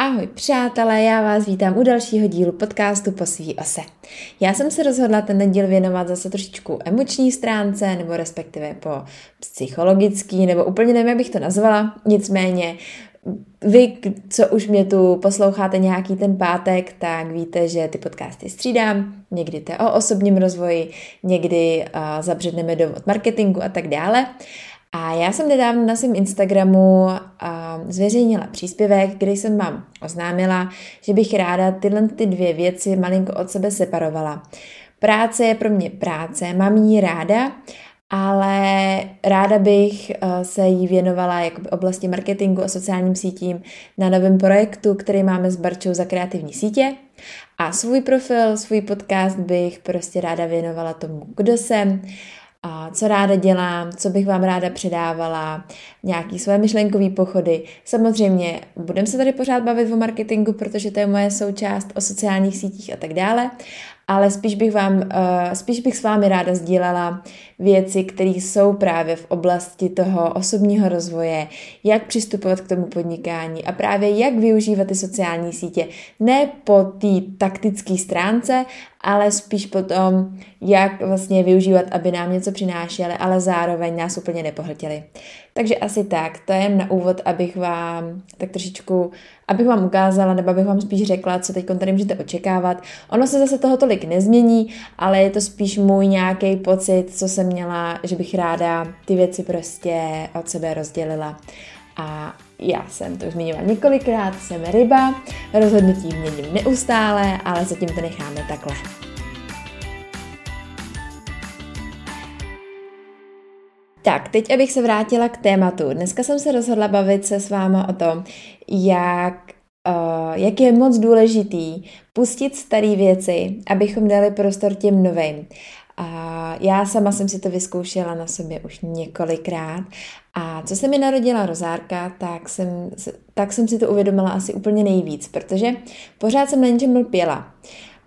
Ahoj přátelé, já vás vítám u dalšího dílu podcastu Po svý ose. Já jsem se rozhodla ten díl věnovat zase trošičku emoční stránce, nebo respektive po psychologický, nebo úplně nevím, jak bych to nazvala, nicméně vy, co už mě tu posloucháte nějaký ten pátek, tak víte, že ty podcasty střídám. Někdy to je o osobním rozvoji, někdy uh, zabředneme do marketingu a tak dále. A já jsem nedávno na svém Instagramu zveřejnila příspěvek, kde jsem vám oznámila, že bych ráda tyhle ty dvě věci malinko od sebe separovala. Práce je pro mě práce, mám ji ráda, ale ráda bych se jí věnovala jako oblasti marketingu a sociálním sítím na novém projektu, který máme s Barčou za kreativní sítě. A svůj profil, svůj podcast bych prostě ráda věnovala tomu, kdo jsem, a co ráda dělám, co bych vám ráda předávala, nějaký své myšlenkové pochody. Samozřejmě budeme se tady pořád bavit o marketingu, protože to je moje součást o sociálních sítích a tak dále, ale spíš bych, vám, uh, spíš bych s vámi ráda sdílela věci, které jsou právě v oblasti toho osobního rozvoje, jak přistupovat k tomu podnikání a právě jak využívat ty sociální sítě. Ne po té taktické stránce, ale spíš po tom, jak vlastně využívat, aby nám něco přinášely, ale zároveň nás úplně nepohltili. Takže asi tak, to je na úvod, abych vám tak trošičku, abych vám ukázala, nebo abych vám spíš řekla, co teď tady můžete očekávat. Ono se zase toho tolik nezmění, ale je to spíš můj nějaký pocit, co jsem měla, že bych ráda ty věci prostě od sebe rozdělila. A já jsem to už zmiňovala několikrát, jsem ryba, rozhodnutí měním neustále, ale zatím to necháme takhle. Tak, teď abych se vrátila k tématu. Dneska jsem se rozhodla bavit se s váma o tom, jak, uh, jak je moc důležitý pustit staré věci, abychom dali prostor těm novým. A já sama jsem si to vyzkoušela na sobě už několikrát a co se mi narodila rozárka, tak jsem, tak jsem si to uvědomila asi úplně nejvíc, protože pořád jsem na něčem lpěla.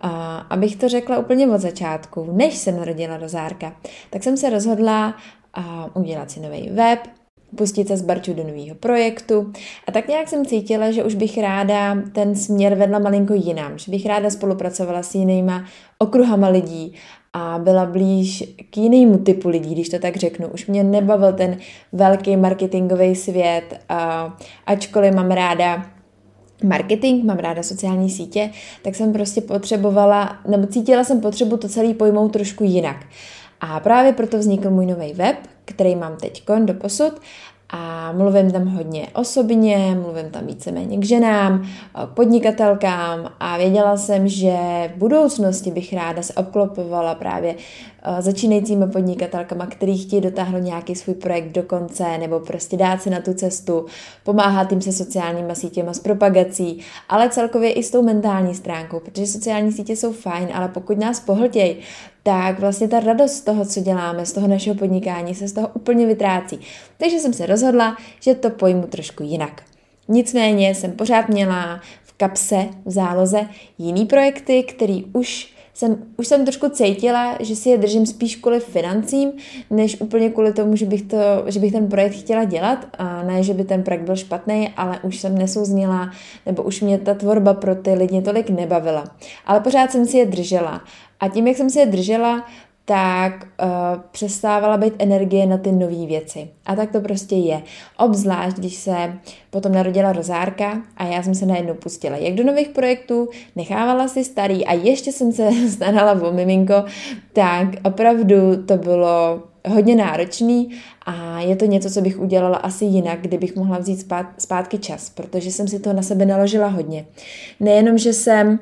A abych to řekla úplně od začátku, než se narodila rozárka, tak jsem se rozhodla udělat si nový web, pustit se s Barčou do nového projektu. A tak nějak jsem cítila, že už bych ráda ten směr vedla malinko jinam, že bych ráda spolupracovala s jinýma okruhama lidí a byla blíž k jinému typu lidí, když to tak řeknu. Už mě nebavil ten velký marketingový svět, ačkoliv mám ráda marketing, mám ráda sociální sítě, tak jsem prostě potřebovala, nebo cítila jsem potřebu to celý pojmout trošku jinak. A právě proto vznikl můj nový web, který mám teď do posud a mluvím tam hodně osobně, mluvím tam víceméně k ženám, podnikatelkám a věděla jsem, že v budoucnosti bych ráda se obklopovala právě začínajícími podnikatelkama, který chtějí dotáhnout nějaký svůj projekt do konce nebo prostě dát si na tu cestu, pomáhat jim se sociálníma sítěma, s propagací, ale celkově i s tou mentální stránkou, protože sociální sítě jsou fajn, ale pokud nás pohltějí, tak vlastně ta radost z toho, co děláme, z toho našeho podnikání se z toho úplně vytrácí. Takže jsem se rozhodla, že to pojmu trošku jinak. Nicméně jsem pořád měla v kapse, v záloze jiný projekty, který už jsem, už jsem trošku cítila, že si je držím spíš kvůli financím, než úplně kvůli tomu, že bych, to, že bych ten projekt chtěla dělat. A ne, že by ten projekt byl špatný, ale už jsem nesouznila, nebo už mě ta tvorba pro ty lidi tolik nebavila. Ale pořád jsem si je držela. A tím, jak jsem si je držela, tak uh, přestávala být energie na ty nové věci. A tak to prostě je. Obzvlášť, když se potom narodila rozárka a já jsem se najednou pustila jak do nových projektů, nechávala si starý a ještě jsem se starala o miminko, tak opravdu to bylo hodně náročný a je to něco, co bych udělala asi jinak, kdybych mohla vzít zpát, zpátky čas, protože jsem si to na sebe naložila hodně. Nejenom, že jsem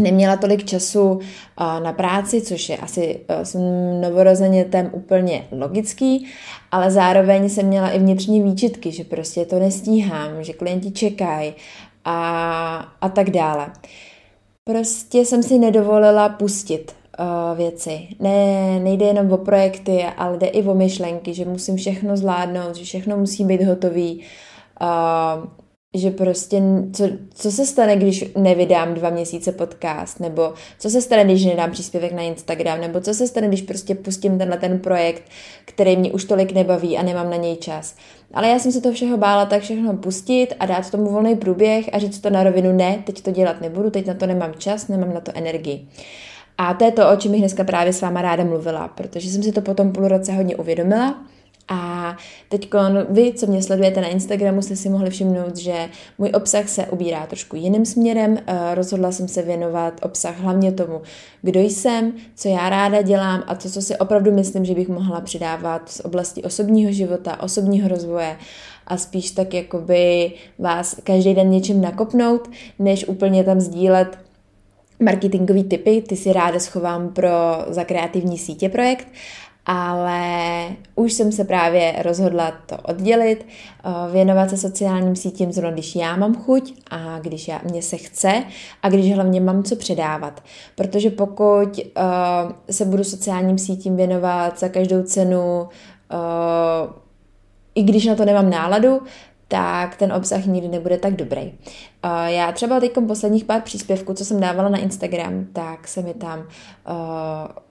neměla tolik času na práci, což je asi s novorozenětem úplně logický, ale zároveň jsem měla i vnitřní výčitky, že prostě to nestíhám, že klienti čekají a, a tak dále. Prostě jsem si nedovolila pustit uh, věci. Ne, nejde jenom o projekty, ale jde i o myšlenky, že musím všechno zvládnout, že všechno musí být hotový. Že prostě, co, co se stane, když nevydám dva měsíce podcast, nebo co se stane, když nedám příspěvek na Instagram, nebo co se stane, když prostě pustím tenhle ten projekt, který mě už tolik nebaví a nemám na něj čas. Ale já jsem se to všeho bála tak všechno pustit a dát tomu volný průběh a říct to na rovinu, ne, teď to dělat nebudu, teď na to nemám čas, nemám na to energii. A to je to, o čem bych dneska právě s váma ráda mluvila, protože jsem si to potom půl roce hodně uvědomila a teď vy, co mě sledujete na Instagramu, jste si mohli všimnout, že můj obsah se ubírá trošku jiným směrem. Eh, rozhodla jsem se věnovat obsah hlavně tomu, kdo jsem, co já ráda dělám a to, co si opravdu myslím, že bych mohla přidávat z oblasti osobního života, osobního rozvoje a spíš tak jakoby vás každý den něčím nakopnout, než úplně tam sdílet marketingový typy, ty si ráda schovám pro za kreativní sítě projekt ale už jsem se právě rozhodla to oddělit, eh, věnovat se sociálním sítím zrovna, když já mám chuť a když já, mě se chce a když hlavně mám co předávat. Protože pokud uh, se budu sociálním sítím věnovat za každou cenu, uh, i když na to nemám náladu, tak ten obsah nikdy nebude tak dobrý. Uh, já třeba teď posledních pár příspěvků, co jsem dávala na Instagram, tak se mi tam uh,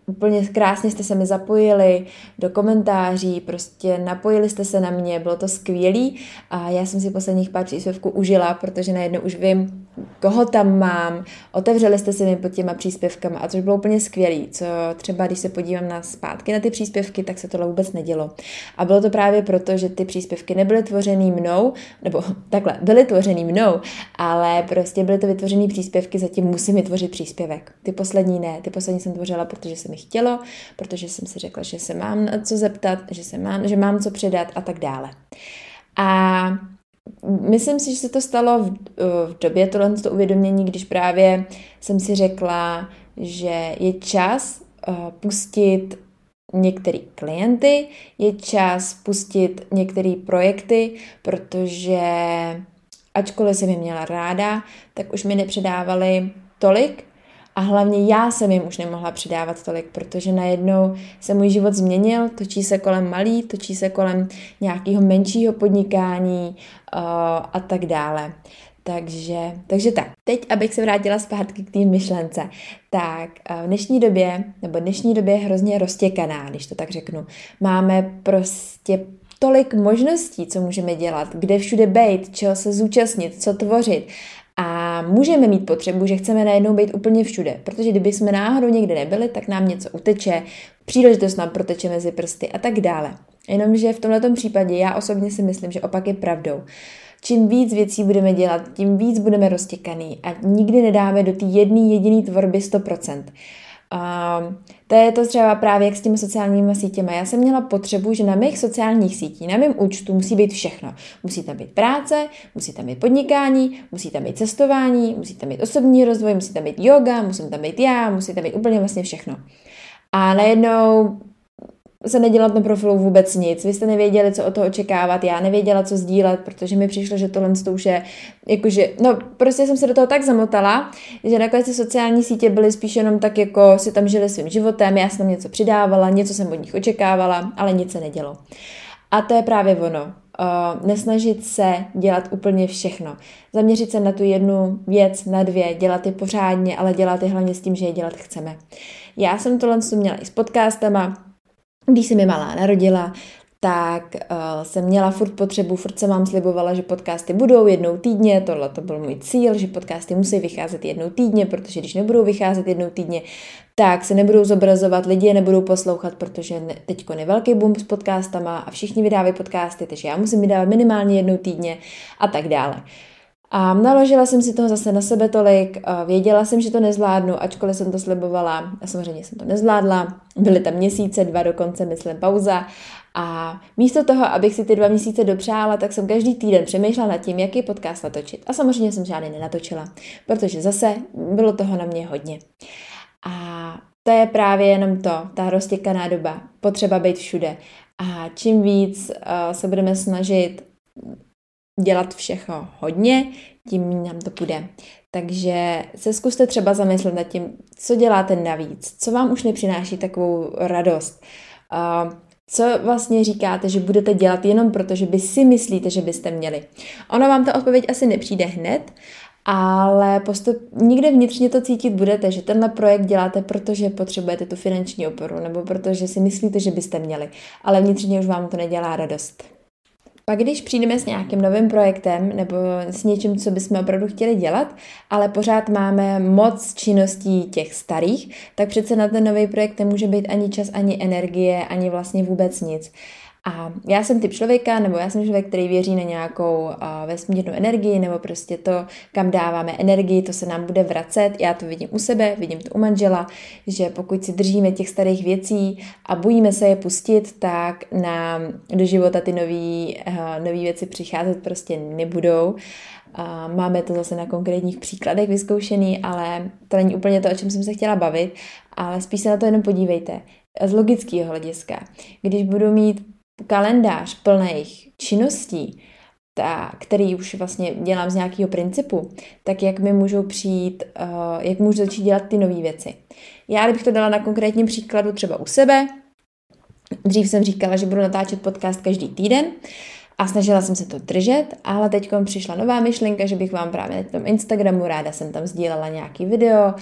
úplně krásně jste se mi zapojili do komentáří, prostě napojili jste se na mě, bylo to skvělý a já jsem si posledních pár příspěvků užila, protože najednou už vím, koho tam mám, otevřeli jste se mi pod těma příspěvkama a což bylo úplně skvělý, co třeba když se podívám na zpátky na ty příspěvky, tak se tohle vůbec nedělo. A bylo to právě proto, že ty příspěvky nebyly tvořený mnou, nebo takhle, byly tvořený mnou, ale prostě byly to vytvořený příspěvky, zatím musím vytvořit příspěvek. Ty poslední ne, ty poslední jsem tvořila, protože se mi chtělo, protože jsem si řekla, že se mám na co zeptat, že, se mám, že mám co předat a tak dále. A myslím si, že se to stalo v, v době tohle to uvědomění, když právě jsem si řekla, že je čas uh, pustit některé klienty, je čas pustit některé projekty, protože ačkoliv jsem je měla ráda, tak už mi nepředávali tolik, a hlavně já jsem jim už nemohla přidávat tolik, protože najednou se můj život změnil, točí se kolem malý, točí se kolem nějakého menšího podnikání uh, a tak dále. Takže, takže tak, teď, abych se vrátila zpátky k té myšlence, tak v dnešní době, nebo dnešní době je hrozně roztěkaná, když to tak řeknu. Máme prostě tolik možností, co můžeme dělat, kde všude být, čeho se zúčastnit, co tvořit. A můžeme mít potřebu, že chceme najednou být úplně všude, protože kdyby jsme náhodou někde nebyli, tak nám něco uteče, příležitost nám proteče mezi prsty a tak dále. Jenomže v tomto případě já osobně si myslím, že opak je pravdou. Čím víc věcí budeme dělat, tím víc budeme roztěkaný a nikdy nedáme do té jedné jediné tvorby 100%. Um, to je to třeba právě jak s těmi sociálními sítěmi. Já jsem měla potřebu, že na mých sociálních sítích, na mém účtu musí být všechno. Musí tam být práce, musí tam být podnikání, musí tam být cestování, musí tam být osobní rozvoj, musí tam být yoga, musím tam být já, musí tam být úplně vlastně všechno. A najednou se nedělat na profilu vůbec nic. Vy jste nevěděli, co od toho očekávat, já nevěděla, co sdílet, protože mi přišlo, že tohle to už je, jakože, no prostě jsem se do toho tak zamotala, že nakonec ty sociální sítě byly spíš jenom tak, jako si tam žili svým životem, já jsem něco přidávala, něco jsem od nich očekávala, ale nic se nedělo. A to je právě ono. Uh, nesnažit se dělat úplně všechno. Zaměřit se na tu jednu věc, na dvě, dělat je pořádně, ale dělat je hlavně s tím, že je dělat chceme. Já jsem tohle měla i s podcastama, když se mi malá narodila, tak uh, jsem měla furt potřebu, furt se mám slibovala, že podcasty budou jednou týdně, tohle to byl můj cíl, že podcasty musí vycházet jednou týdně, protože když nebudou vycházet jednou týdně, tak se nebudou zobrazovat, lidi je nebudou poslouchat, protože ne, teďko je velký boom s podcastama a všichni vydávají podcasty, takže já musím vydávat minimálně jednou týdně a tak dále. A naložila jsem si toho zase na sebe tolik, věděla jsem, že to nezvládnu, ačkoliv jsem to slibovala a samozřejmě jsem to nezvládla. Byly tam měsíce, dva dokonce, myslím, pauza. A místo toho, abych si ty dva měsíce dopřála, tak jsem každý týden přemýšlela nad tím, jaký podcast natočit. A samozřejmě jsem žádný nenatočila, protože zase bylo toho na mě hodně. A to je právě jenom to, ta roztěkaná doba, potřeba být všude. A čím víc uh, se budeme snažit dělat všechno hodně, tím nám to půjde. Takže se zkuste třeba zamyslet nad tím, co děláte navíc, co vám už nepřináší takovou radost. Co vlastně říkáte, že budete dělat jenom proto, že by si myslíte, že byste měli? Ona vám ta odpověď asi nepřijde hned, ale postup, nikde vnitřně to cítit budete, že tenhle projekt děláte, protože potřebujete tu finanční oporu nebo protože si myslíte, že byste měli, ale vnitřně už vám to nedělá radost. Pak když přijdeme s nějakým novým projektem nebo s něčím, co bychom opravdu chtěli dělat, ale pořád máme moc činností těch starých, tak přece na ten nový projekt nemůže být ani čas, ani energie, ani vlastně vůbec nic. A já jsem typ člověka, nebo já jsem člověk, který věří na nějakou vesmírnou energii, nebo prostě to, kam dáváme energii, to se nám bude vracet. Já to vidím u sebe, vidím to u manžela, že pokud si držíme těch starých věcí a bojíme se je pustit, tak nám do života ty nové věci přicházet prostě nebudou. Máme to zase na konkrétních příkladech vyzkoušený, ale to není úplně to, o čem jsem se chtěla bavit, ale spíš se na to jenom podívejte. Z logického hlediska. Když budu mít kalendář plných činností, ta, který už vlastně dělám z nějakého principu, tak jak mi můžou přijít, uh, jak můžu začít dělat ty nové věci. Já, kdybych to dala na konkrétním příkladu třeba u sebe, dřív jsem říkala, že budu natáčet podcast každý týden, a snažila jsem se to držet, ale teď přišla nová myšlenka, že bych vám právě na tom Instagramu ráda jsem tam sdílela nějaký video,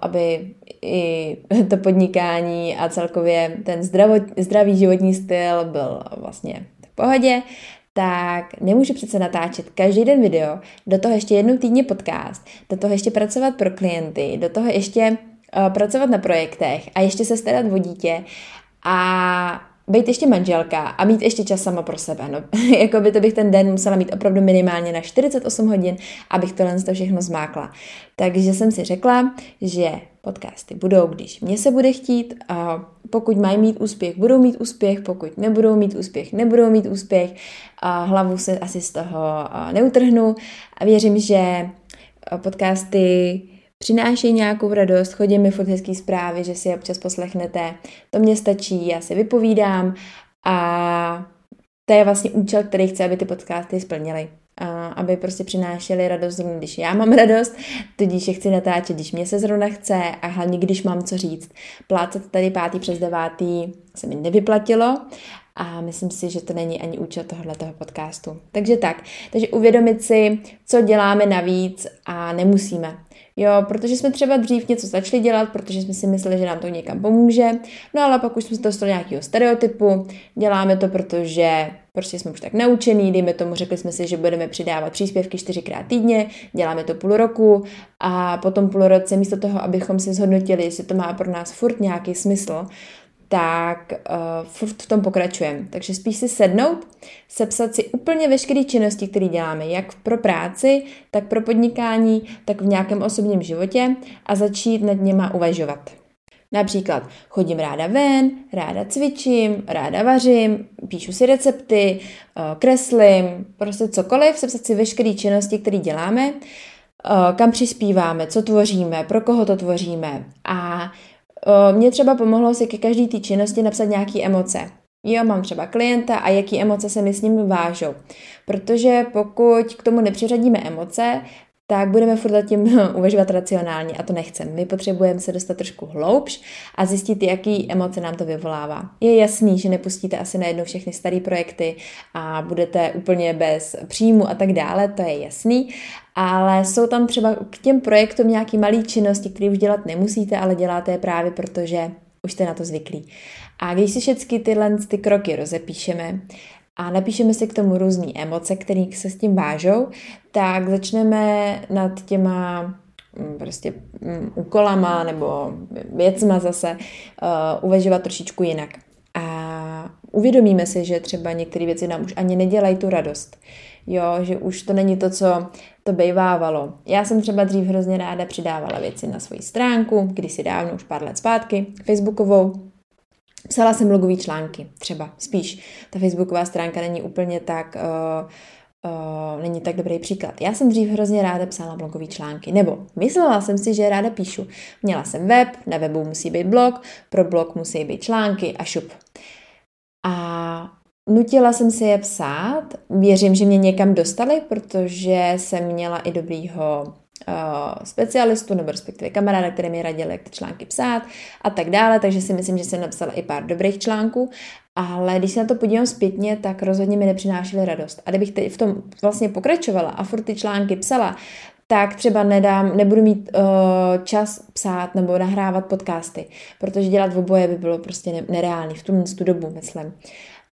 aby i to podnikání a celkově ten zdravo, zdravý životní styl byl vlastně v pohodě, tak nemůžu přece natáčet každý den video, do toho ještě jednou týdně podcast, do toho ještě pracovat pro klienty, do toho ještě uh, pracovat na projektech a ještě se starat o dítě. A být ještě manželka a mít ještě čas sama pro sebe. No, jako by to bych ten den musela mít opravdu minimálně na 48 hodin, abych tohle to všechno zmákla. Takže jsem si řekla, že podcasty budou, když mě se bude chtít, a pokud mají mít úspěch, budou mít úspěch, pokud nebudou mít úspěch, nebudou mít úspěch, a hlavu se asi z toho neutrhnu a věřím, že podcasty přinášejí nějakou radost, chodí mi furt hezký zprávy, že si je občas poslechnete. To mě stačí, já si vypovídám a to je vlastně účel, který chci, aby ty podcasty splnily. Aby prostě přinášely radost zrovna, když já mám radost, tudíž je chci natáčet, když mě se zrovna chce a hlavně, když mám co říct. Plácat tady pátý přes devátý se mi nevyplatilo a myslím si, že to není ani účel tohoto podcastu. Takže tak, takže uvědomit si, co děláme navíc a nemusíme. Jo, protože jsme třeba dřív něco začali dělat, protože jsme si mysleli, že nám to někam pomůže, no ale pak už jsme se dostali nějakého stereotypu, děláme to, protože prostě jsme už tak naučení, dejme tomu, řekli jsme si, že budeme přidávat příspěvky čtyřikrát týdně, děláme to půl roku a potom půl roce místo toho, abychom si zhodnotili, jestli to má pro nás furt nějaký smysl, tak uh, furt v tom pokračujeme. Takže spíš si sednout, sepsat si úplně veškeré činnosti, které děláme, jak pro práci, tak pro podnikání, tak v nějakém osobním životě a začít nad něma uvažovat. Například chodím ráda ven, ráda cvičím, ráda vařím, píšu si recepty, uh, kreslím, prostě cokoliv, sepsat si veškeré činnosti, které děláme, uh, kam přispíváme, co tvoříme, pro koho to tvoříme a mně třeba pomohlo si ke každé té činnosti napsat nějaké emoce. Jo, mám třeba klienta a jaký emoce se mi s ním vážou. Protože pokud k tomu nepřiřadíme emoce, tak budeme furt zatím uvažovat racionálně a to nechceme. My potřebujeme se dostat trošku hloubš a zjistit, jaký emoce nám to vyvolává. Je jasný, že nepustíte asi najednou všechny staré projekty a budete úplně bez příjmu a tak dále, to je jasný, ale jsou tam třeba k těm projektům nějaký malý činnosti, které už dělat nemusíte, ale děláte je právě protože už jste na to zvyklí. A když si všechny tyhle ty kroky rozepíšeme a napíšeme si k tomu různé emoce, které se s tím vážou, tak začneme nad těma mm, prostě um, úkolama nebo věcma zase uh, uvažovat trošičku jinak. A uvědomíme si, že třeba některé věci nám už ani nedělají tu radost. Jo, že už to není to, co to bejvávalo. Já jsem třeba dřív hrozně ráda přidávala věci na svoji stránku, kdysi dávno, už pár let zpátky, facebookovou. Psala jsem blogové články, třeba spíš. Ta facebooková stránka není úplně tak... Uh, Uh, není tak dobrý příklad. Já jsem dřív hrozně ráda psala blogové články, nebo myslela jsem si, že ráda píšu. Měla jsem web, na webu musí být blog, pro blog musí být články a šup. A Nutila jsem si je psát, věřím, že mě někam dostali, protože jsem měla i dobrýho specialistu nebo respektive kamaráda, který mi radil, jak ty články psát a tak dále, takže si myslím, že jsem napsala i pár dobrých článků, ale když se na to podívám zpětně, tak rozhodně mi nepřinášely radost. A kdybych teď v tom vlastně pokračovala a furt ty články psala, tak třeba nedám, nebudu mít uh, čas psát nebo nahrávat podcasty, protože dělat v oboje by bylo prostě nereálný v tu dobu, myslím.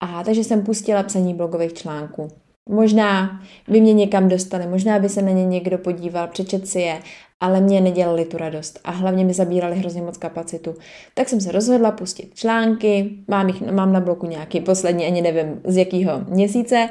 A takže jsem pustila psaní blogových článků. Možná by mě někam dostali, možná by se na ně někdo podíval, přečet si je, ale mě nedělali tu radost a hlavně mi zabírali hrozně moc kapacitu. Tak jsem se rozhodla pustit články, mám, jich, mám na bloku nějaký poslední, ani nevím z jakého měsíce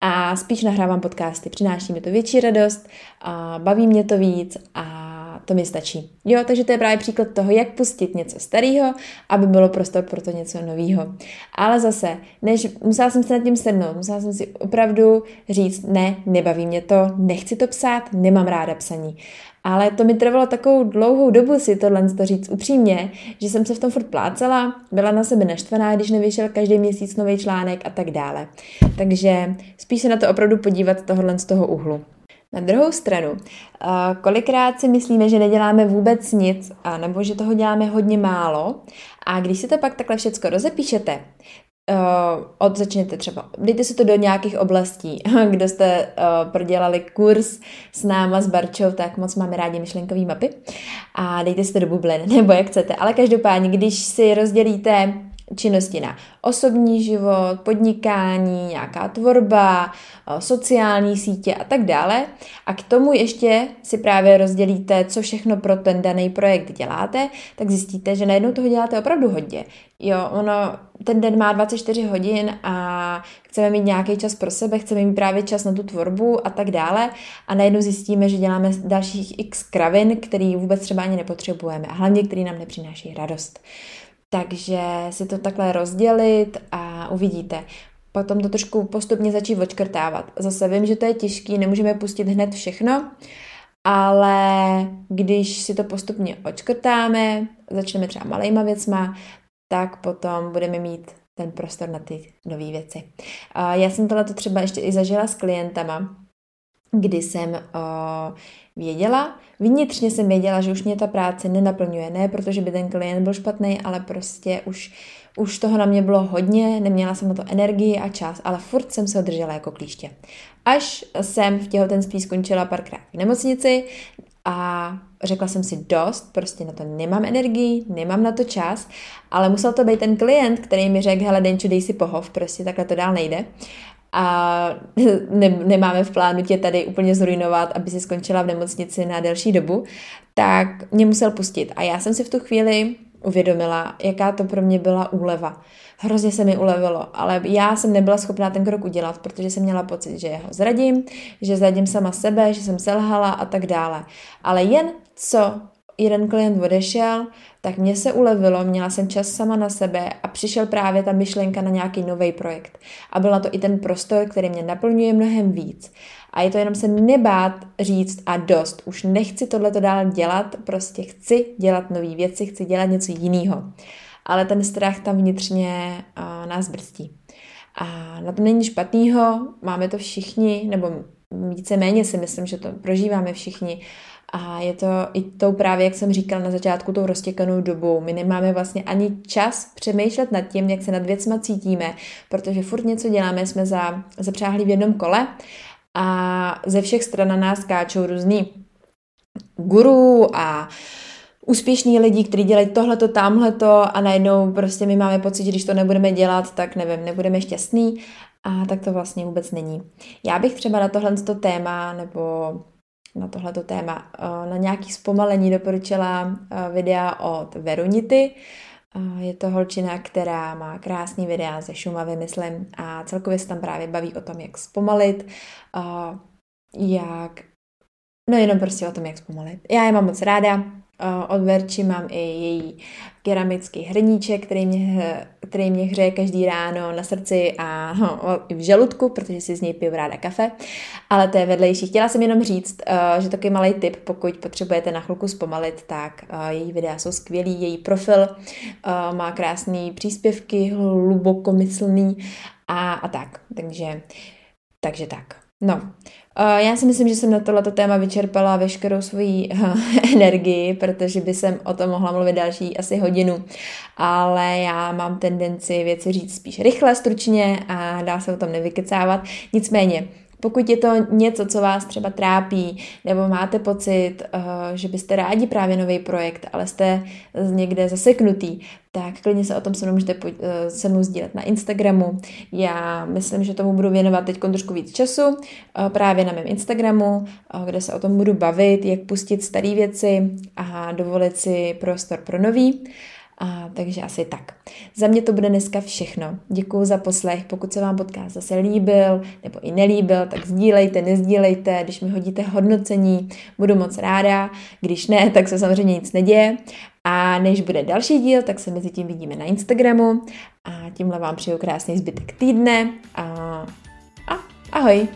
a spíš nahrávám podcasty. Přináší mi to větší radost, a baví mě to víc a to mi stačí. Jo, takže to je právě příklad toho, jak pustit něco starého, aby bylo prostor pro to něco nového. Ale zase, než musela jsem se nad tím sednout, musela jsem si opravdu říct, ne, nebaví mě to, nechci to psát, nemám ráda psaní. Ale to mi trvalo takovou dlouhou dobu si tohle to říct upřímně, že jsem se v tom furt plácela, byla na sebe naštvaná, když nevyšel každý měsíc nový článek a tak dále. Takže spíš se na to opravdu podívat tohohle z toho úhlu. Na druhou stranu, kolikrát si myslíme, že neděláme vůbec nic, nebo že toho děláme hodně málo a když si to pak takhle všechno rozepíšete, Uh, od, začněte třeba, dejte si to do nějakých oblastí. Kdo jste uh, prodělali kurz s náma, s Barčou, tak moc máme rádi myšlenkové mapy. A dejte si to do bublin, nebo jak chcete. Ale každopádně, když si rozdělíte činnosti na osobní život, podnikání, nějaká tvorba, eh, sociální sítě a tak dále. A k tomu ještě si právě rozdělíte, co všechno pro ten daný projekt děláte, tak zjistíte, že najednou toho děláte opravdu hodně. Jo, ono, ten den má 24 hodin a chceme mít nějaký čas pro sebe, chceme mít právě čas na tu tvorbu a tak dále a najednou zjistíme, že děláme dalších x kravin, který vůbec třeba ani nepotřebujeme a hlavně, který nám nepřináší radost. Takže si to takhle rozdělit a uvidíte. Potom to trošku postupně začít odškrtávat. Zase vím, že to je těžký, nemůžeme pustit hned všechno, ale když si to postupně odškrtáme, začneme třeba malejma věcma, tak potom budeme mít ten prostor na ty nové věci. Já jsem tohle třeba ještě i zažila s klientama, kdy jsem uh, věděla, vnitřně jsem věděla, že už mě ta práce nenaplňuje, ne protože by ten klient byl špatný, ale prostě už, už toho na mě bylo hodně, neměla jsem na to energii a čas, ale furt jsem se održela jako klíště. Až jsem v těhotenství skončila párkrát v nemocnici a řekla jsem si dost, prostě na to nemám energii, nemám na to čas, ale musel to být ten klient, který mi řekl, hele Denču, dej si pohov, prostě takhle to dál nejde a ne, nemáme v plánu tě tady úplně zrujnovat, aby si skončila v nemocnici na delší dobu, tak mě musel pustit. A já jsem si v tu chvíli uvědomila, jaká to pro mě byla úleva. Hrozně se mi ulevilo, ale já jsem nebyla schopná ten krok udělat, protože jsem měla pocit, že ho zradím, že zradím sama sebe, že jsem selhala a tak dále. Ale jen co jeden klient odešel, tak mě se ulevilo, měla jsem čas sama na sebe a přišel právě ta myšlenka na nějaký nový projekt. A byl na to i ten prostor, který mě naplňuje mnohem víc. A je to jenom se nebát říct a dost. Už nechci tohleto dál dělat, prostě chci dělat nové věci, chci dělat něco jiného. Ale ten strach tam vnitřně uh, nás brzdí. A na tom není špatného, máme to všichni, nebo víceméně si myslím, že to prožíváme všichni. A je to i tou právě, jak jsem říkal na začátku, tou roztěkanou dobou. My nemáme vlastně ani čas přemýšlet nad tím, jak se nad věcma cítíme, protože furt něco děláme, jsme za, zapřáhli v jednom kole a ze všech stran na nás káčou různý guru a úspěšní lidi, kteří dělají tohleto, tamhleto a najednou prostě my máme pocit, že když to nebudeme dělat, tak nevím, nebudeme šťastný a tak to vlastně vůbec není. Já bych třeba na tohle téma nebo na tohleto téma. Eh, na nějaký zpomalení doporučila eh, videa od Verunity. Eh, je to holčina, která má krásný videa ze Šumavy, myslím, a celkově se tam právě baví o tom, jak zpomalit, jak No jenom prostě o tom, jak zpomalit. Já je mám moc ráda, od Verči mám i její keramický hrníček, který mě, který mě hřeje každý ráno na srdci a no, i v žaludku, protože si z něj piju ráda kafe. Ale to je vedlejší. Chtěla jsem jenom říct, uh, že takový malý tip, pokud potřebujete na chvilku zpomalit, tak uh, její videa jsou skvělý, její profil má krásné příspěvky, hlubokomyslný a, a tak. Takže, takže tak. No, já si myslím, že jsem na tohleto téma vyčerpala veškerou svoji energii, protože by jsem o tom mohla mluvit další asi hodinu, ale já mám tendenci věci říct spíš rychle, stručně a dá se o tom nevykecávat. Nicméně, pokud je to něco, co vás třeba trápí, nebo máte pocit, uh, že byste rádi právě nový projekt, ale jste někde zaseknutý, tak klidně se o tom se mnou můžete uh, se mnou sdílet na Instagramu. Já myslím, že tomu budu věnovat teď trošku víc času, uh, právě na mém Instagramu, kde se o tom budu bavit, jak pustit staré věci a dovolit si prostor pro nový. A, takže asi tak. Za mě to bude dneska všechno. Děkuji za poslech. Pokud se vám podcast zase líbil nebo i nelíbil, tak sdílejte, nezdílejte. Když mi hodíte hodnocení, budu moc ráda. Když ne, tak se samozřejmě nic neděje. A než bude další díl, tak se mezi tím vidíme na Instagramu. A tímhle vám přeju krásný zbytek týdne. A, a ahoj!